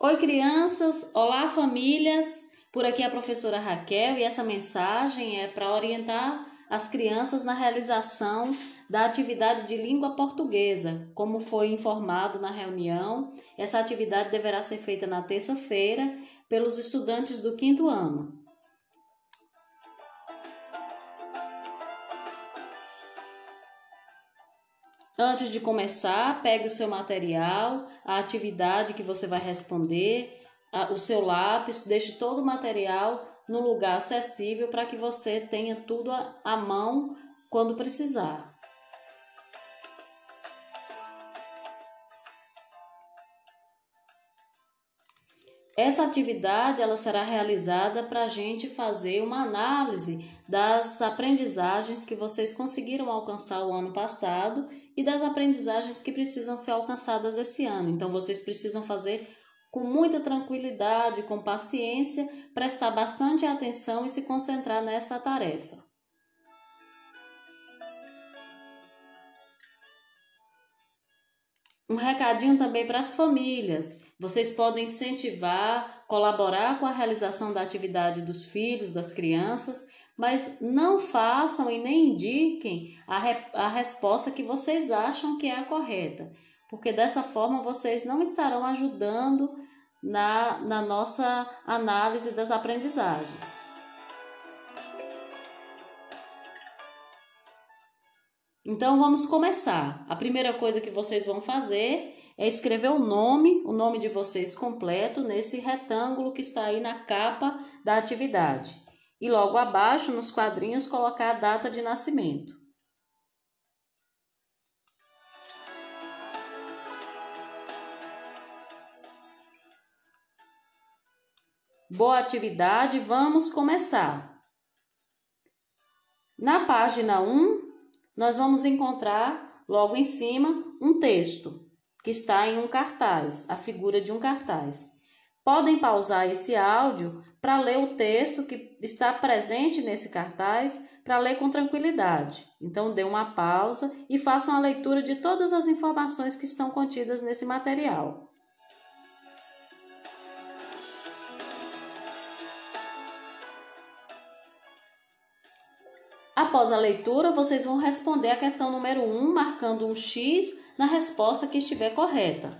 Oi, crianças! Olá, famílias! Por aqui é a professora Raquel e essa mensagem é para orientar as crianças na realização da atividade de língua portuguesa. Como foi informado na reunião, essa atividade deverá ser feita na terça-feira pelos estudantes do quinto ano. Antes de começar, pegue o seu material, a atividade que você vai responder, o seu lápis, deixe todo o material no lugar acessível para que você tenha tudo à mão quando precisar. Essa atividade ela será realizada para a gente fazer uma análise das aprendizagens que vocês conseguiram alcançar o ano passado e das aprendizagens que precisam ser alcançadas esse ano. Então, vocês precisam fazer com muita tranquilidade, com paciência, prestar bastante atenção e se concentrar nesta tarefa. Um recadinho também para as famílias. Vocês podem incentivar, colaborar com a realização da atividade dos filhos, das crianças, mas não façam e nem indiquem a, re a resposta que vocês acham que é a correta, porque dessa forma vocês não estarão ajudando na, na nossa análise das aprendizagens. Então vamos começar. A primeira coisa que vocês vão fazer é escrever o nome, o nome de vocês completo nesse retângulo que está aí na capa da atividade. E logo abaixo, nos quadrinhos, colocar a data de nascimento. Boa atividade, vamos começar. Na página 1, nós vamos encontrar logo em cima um texto que está em um cartaz, a figura de um cartaz. Podem pausar esse áudio para ler o texto que está presente nesse cartaz, para ler com tranquilidade. Então, dê uma pausa e façam a leitura de todas as informações que estão contidas nesse material. Após a leitura, vocês vão responder a questão número 1, marcando um X na resposta que estiver correta.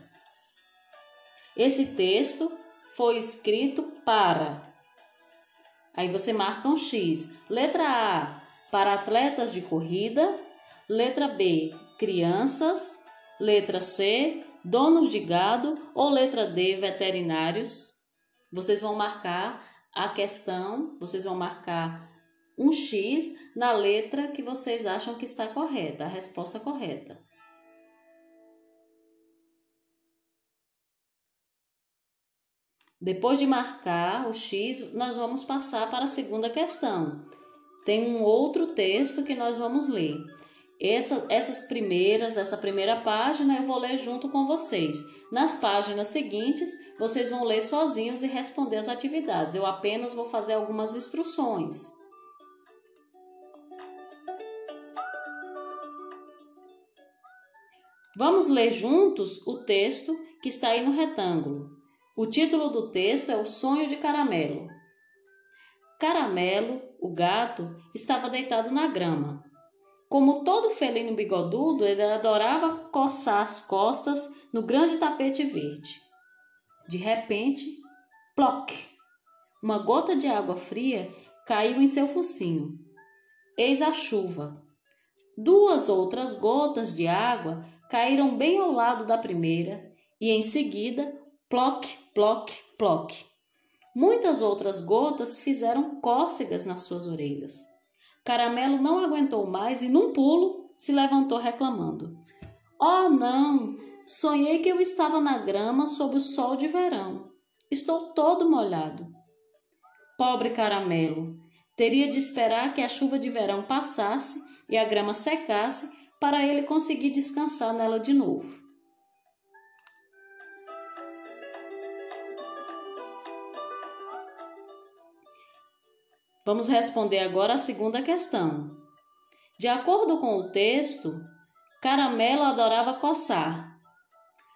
Esse texto foi escrito para. Aí você marca um X. Letra A, para atletas de corrida. Letra B, crianças. Letra C, donos de gado. Ou letra D, veterinários. Vocês vão marcar a questão, vocês vão marcar um X na letra que vocês acham que está correta, a resposta correta. Depois de marcar o X, nós vamos passar para a segunda questão. Tem um outro texto que nós vamos ler. Essa, essas primeiras, essa primeira página eu vou ler junto com vocês. Nas páginas seguintes, vocês vão ler sozinhos e responder as atividades. Eu apenas vou fazer algumas instruções. Vamos ler juntos o texto que está aí no retângulo. O título do texto é O Sonho de Caramelo. Caramelo, o gato, estava deitado na grama. Como todo felino bigodudo, ele adorava coçar as costas no grande tapete verde. De repente, ploc! Uma gota de água fria caiu em seu focinho. Eis a chuva. Duas outras gotas de água caíram bem ao lado da primeira e em seguida, ploc, ploc, ploc. Muitas outras gotas fizeram cócegas nas suas orelhas. Caramelo não aguentou mais e, num pulo, se levantou reclamando: Oh, não! Sonhei que eu estava na grama sob o sol de verão. Estou todo molhado. Pobre caramelo! Teria de esperar que a chuva de verão passasse e a grama secasse para ele conseguir descansar nela de novo. Vamos responder agora a segunda questão. De acordo com o texto, Caramelo adorava coçar.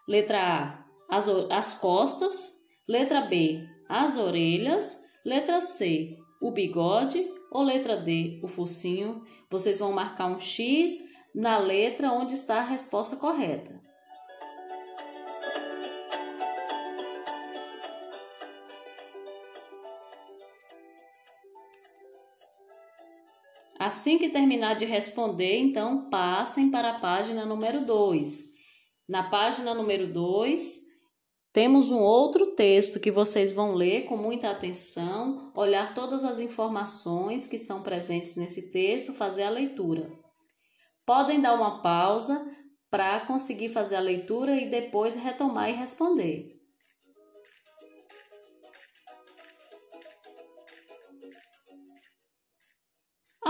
Letra A, as, as costas. Letra B, as orelhas. Letra C, o bigode. Ou letra D, o focinho. Vocês vão marcar um X na letra onde está a resposta correta. Assim que terminar de responder, então passem para a página número 2. Na página número 2, temos um outro texto que vocês vão ler com muita atenção, olhar todas as informações que estão presentes nesse texto, fazer a leitura. Podem dar uma pausa para conseguir fazer a leitura e depois retomar e responder.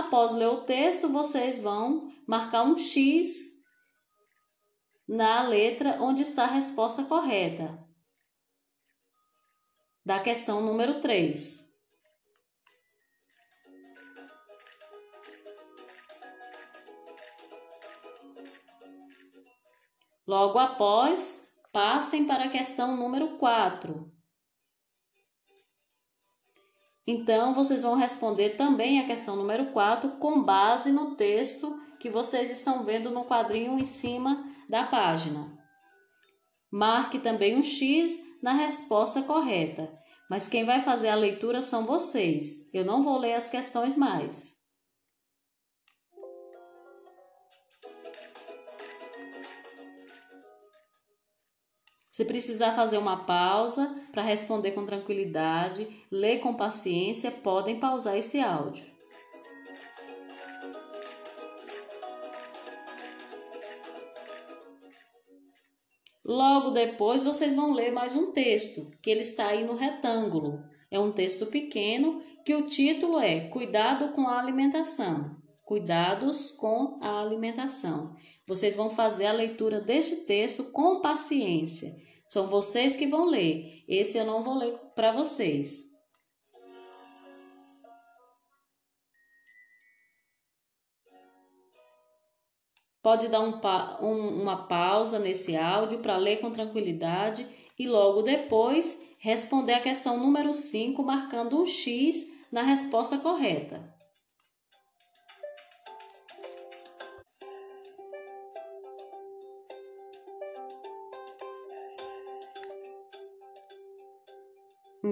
Após ler o texto, vocês vão marcar um X na letra onde está a resposta correta da questão número 3. Logo após, passem para a questão número 4. Então, vocês vão responder também a questão número 4 com base no texto que vocês estão vendo no quadrinho em cima da página. Marque também um X na resposta correta, mas quem vai fazer a leitura são vocês. Eu não vou ler as questões mais. Se precisar fazer uma pausa para responder com tranquilidade, ler com paciência, podem pausar esse áudio. Logo depois, vocês vão ler mais um texto, que ele está aí no retângulo. É um texto pequeno que o título é Cuidado com a alimentação. Cuidados com a alimentação. Vocês vão fazer a leitura deste texto com paciência. São vocês que vão ler. Esse eu não vou ler para vocês. Pode dar um, um, uma pausa nesse áudio para ler com tranquilidade e logo depois responder a questão número 5, marcando um X na resposta correta.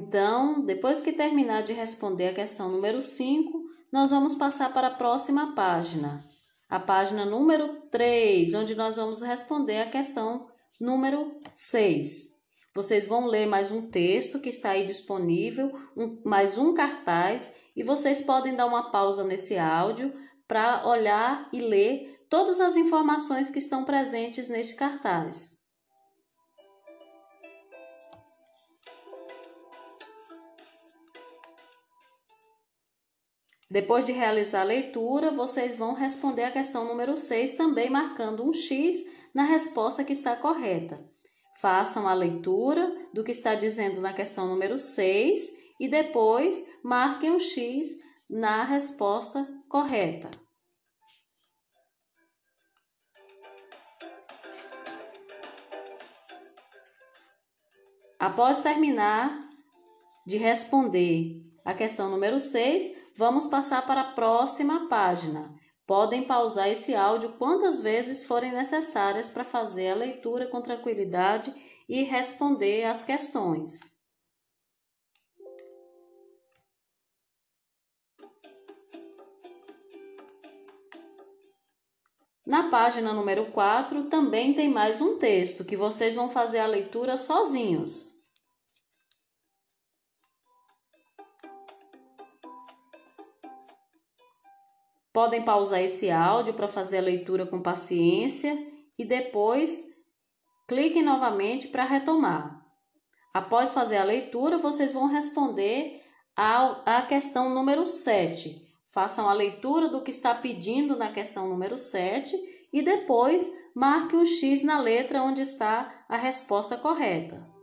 Então, depois que terminar de responder a questão número 5, nós vamos passar para a próxima página, a página número 3, onde nós vamos responder a questão número 6. Vocês vão ler mais um texto que está aí disponível, um, mais um cartaz, e vocês podem dar uma pausa nesse áudio para olhar e ler todas as informações que estão presentes neste cartaz. Depois de realizar a leitura, vocês vão responder a questão número 6, também marcando um X na resposta que está correta. Façam a leitura do que está dizendo na questão número 6 e depois marquem um X na resposta correta. Após terminar de responder a questão número 6, Vamos passar para a próxima página. Podem pausar esse áudio quantas vezes forem necessárias para fazer a leitura com tranquilidade e responder as questões. Na página número 4 também tem mais um texto que vocês vão fazer a leitura sozinhos. Podem pausar esse áudio para fazer a leitura com paciência e depois cliquem novamente para retomar. Após fazer a leitura, vocês vão responder à questão número 7. Façam a leitura do que está pedindo na questão número 7 e depois marque um X na letra onde está a resposta correta.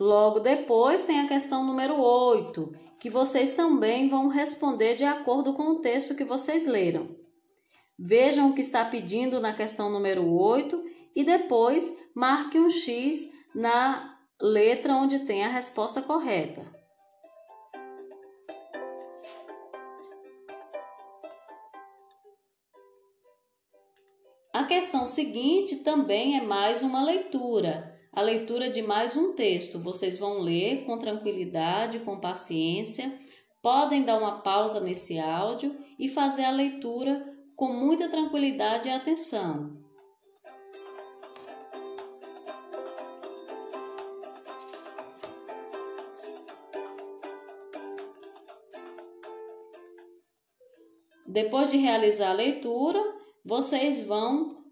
Logo depois tem a questão número 8, que vocês também vão responder de acordo com o texto que vocês leram. vejam o que está pedindo na questão número 8 e depois marque um X na letra onde tem a resposta correta. A questão seguinte também é mais uma leitura, a leitura de mais um texto. Vocês vão ler com tranquilidade, com paciência, podem dar uma pausa nesse áudio e fazer a leitura com muita tranquilidade e atenção. Depois de realizar a leitura, vocês vão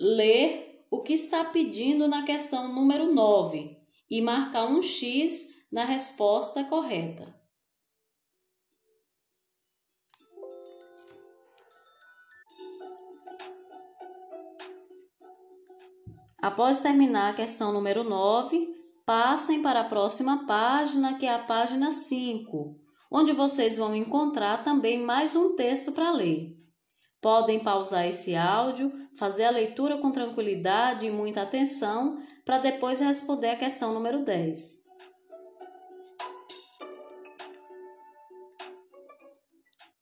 ler o que está pedindo na questão número 9 e marcar um X na resposta correta. Após terminar a questão número 9, passem para a próxima página, que é a página 5 onde vocês vão encontrar também mais um texto para ler. Podem pausar esse áudio, fazer a leitura com tranquilidade e muita atenção para depois responder a questão número 10.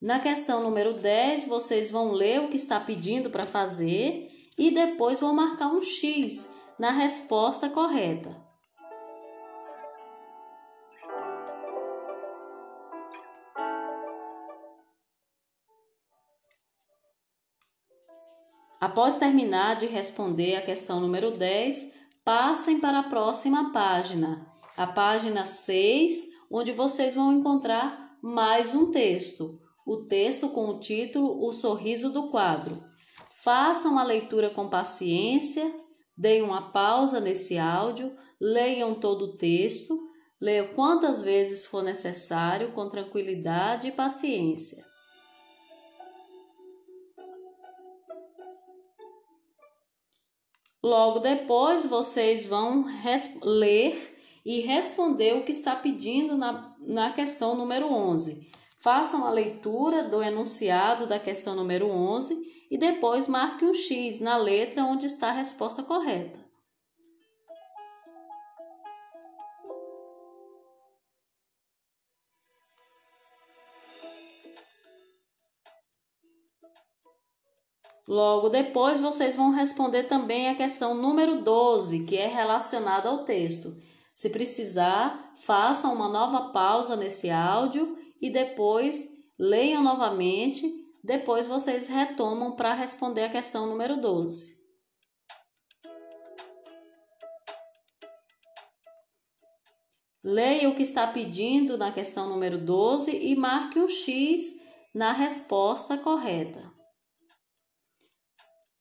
Na questão número 10, vocês vão ler o que está pedindo para fazer e depois vão marcar um X na resposta correta. Após terminar de responder a questão número 10, passem para a próxima página, a página 6, onde vocês vão encontrar mais um texto, o texto com o título O Sorriso do Quadro. Façam a leitura com paciência, deem uma pausa nesse áudio, leiam todo o texto, leiam quantas vezes for necessário, com tranquilidade e paciência. Logo depois, vocês vão ler e responder o que está pedindo na, na questão número 11. Façam a leitura do enunciado da questão número 11 e depois marque um X na letra onde está a resposta correta. Logo depois, vocês vão responder também a questão número 12, que é relacionada ao texto. Se precisar, façam uma nova pausa nesse áudio e depois leiam novamente. Depois vocês retomam para responder a questão número 12. Leia o que está pedindo na questão número 12 e marque um X na resposta correta.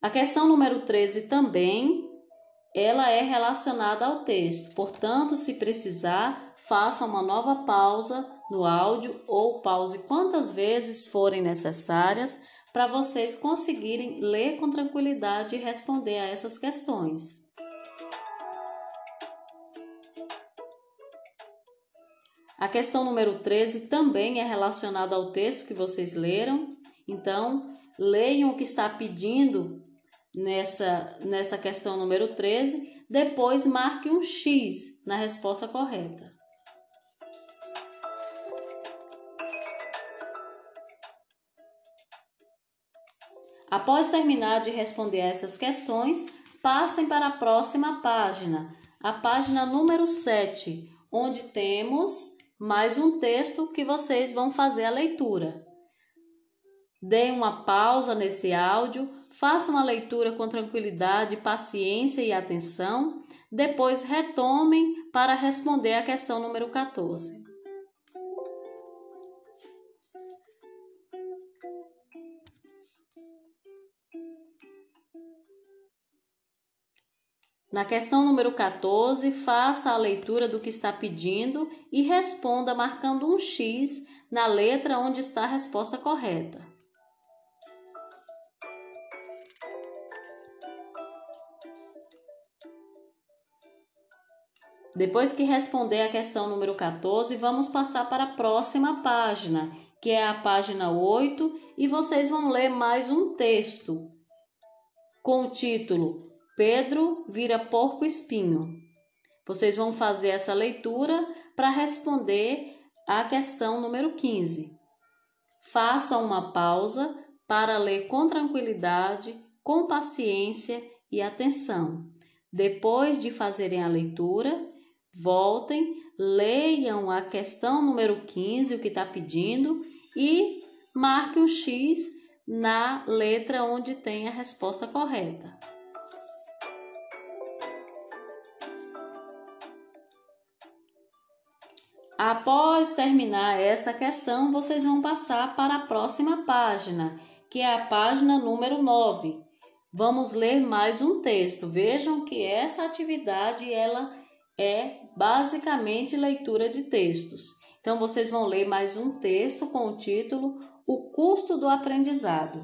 A questão número 13 também, ela é relacionada ao texto. Portanto, se precisar, faça uma nova pausa no áudio ou pause quantas vezes forem necessárias para vocês conseguirem ler com tranquilidade e responder a essas questões. A questão número 13 também é relacionada ao texto que vocês leram, então leiam o que está pedindo nessa, nessa questão número 13, depois marque um X na resposta correta. Após terminar de responder essas questões, passem para a próxima página, a página número 7, onde temos mais um texto que vocês vão fazer a leitura. Deem uma pausa nesse áudio, façam a leitura com tranquilidade, paciência e atenção, depois retomem para responder a questão número 14. Na questão número 14, faça a leitura do que está pedindo e responda marcando um X na letra onde está a resposta correta. Depois que responder a questão número 14, vamos passar para a próxima página, que é a página 8, e vocês vão ler mais um texto com o título Pedro vira porco espinho. Vocês vão fazer essa leitura para responder à questão número 15. Façam uma pausa para ler com tranquilidade, com paciência e atenção. Depois de fazerem a leitura, voltem, leiam a questão número 15, o que está pedindo, e marque um X na letra onde tem a resposta correta. Após terminar essa questão, vocês vão passar para a próxima página, que é a página número 9. Vamos ler mais um texto. Vejam que essa atividade ela é basicamente leitura de textos. Então vocês vão ler mais um texto com o título O custo do aprendizado.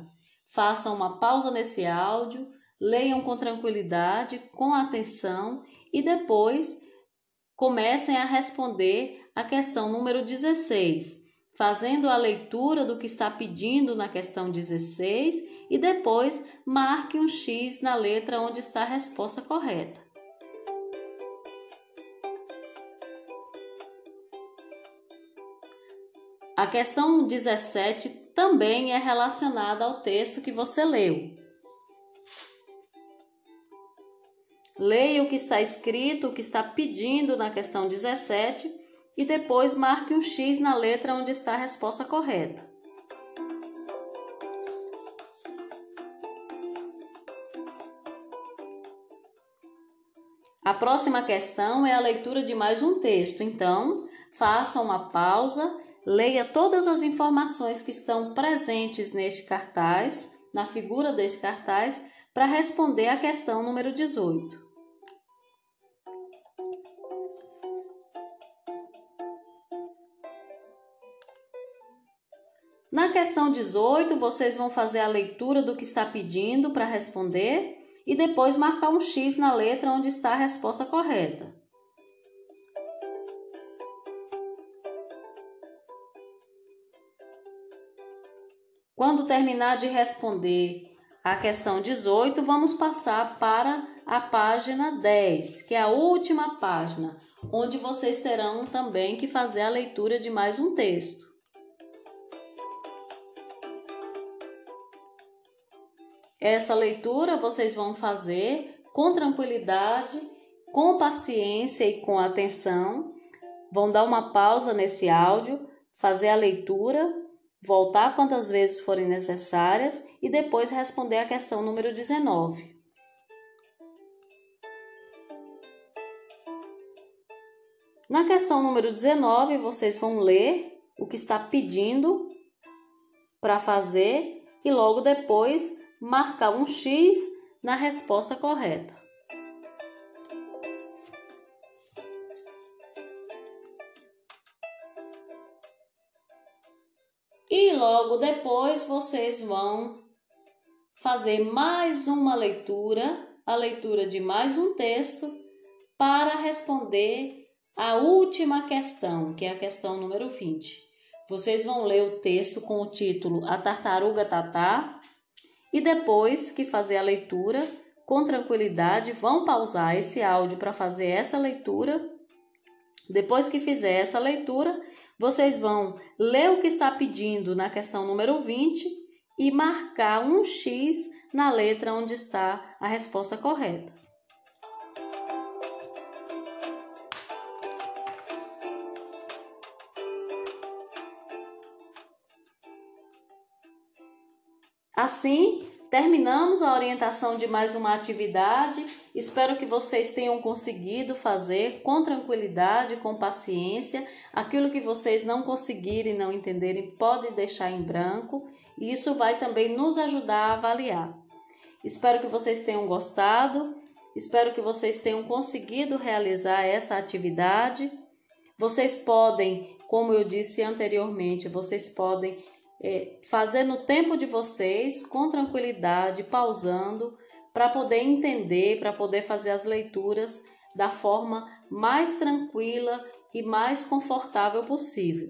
Façam uma pausa nesse áudio, leiam com tranquilidade, com atenção e depois comecem a responder a questão número 16, fazendo a leitura do que está pedindo na questão 16 e depois marque um X na letra onde está a resposta correta. A questão 17 também é relacionada ao texto que você leu. Leia o que está escrito, o que está pedindo na questão 17 e depois marque um X na letra onde está a resposta correta. A próxima questão é a leitura de mais um texto, então faça uma pausa Leia todas as informações que estão presentes neste cartaz, na figura deste cartaz, para responder à questão número 18. Na questão 18, vocês vão fazer a leitura do que está pedindo para responder e depois marcar um X na letra onde está a resposta correta. Quando terminar de responder a questão 18, vamos passar para a página 10, que é a última página, onde vocês terão também que fazer a leitura de mais um texto. Essa leitura vocês vão fazer com tranquilidade, com paciência e com atenção. Vão dar uma pausa nesse áudio, fazer a leitura voltar quantas vezes forem necessárias e depois responder a questão número 19. Na questão número 19, vocês vão ler o que está pedindo para fazer e logo depois marcar um X na resposta correta. E logo depois vocês vão fazer mais uma leitura, a leitura de mais um texto, para responder a última questão, que é a questão número 20. Vocês vão ler o texto com o título A Tartaruga Tatá e depois que fazer a leitura, com tranquilidade, vão pausar esse áudio para fazer essa leitura. Depois que fizer essa leitura, vocês vão ler o que está pedindo na questão número 20 e marcar um X na letra onde está a resposta correta. Assim, Terminamos a orientação de mais uma atividade. Espero que vocês tenham conseguido fazer com tranquilidade, com paciência. Aquilo que vocês não conseguirem, não entenderem, pode deixar em branco. E isso vai também nos ajudar a avaliar. Espero que vocês tenham gostado. Espero que vocês tenham conseguido realizar essa atividade. Vocês podem, como eu disse anteriormente, vocês podem é, o tempo de vocês, com tranquilidade, pausando, para poder entender, para poder fazer as leituras da forma mais tranquila e mais confortável possível.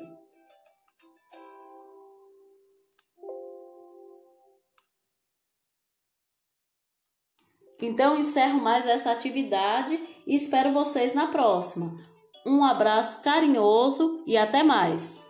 Então, encerro mais essa atividade e espero vocês na próxima. Um abraço carinhoso e até mais!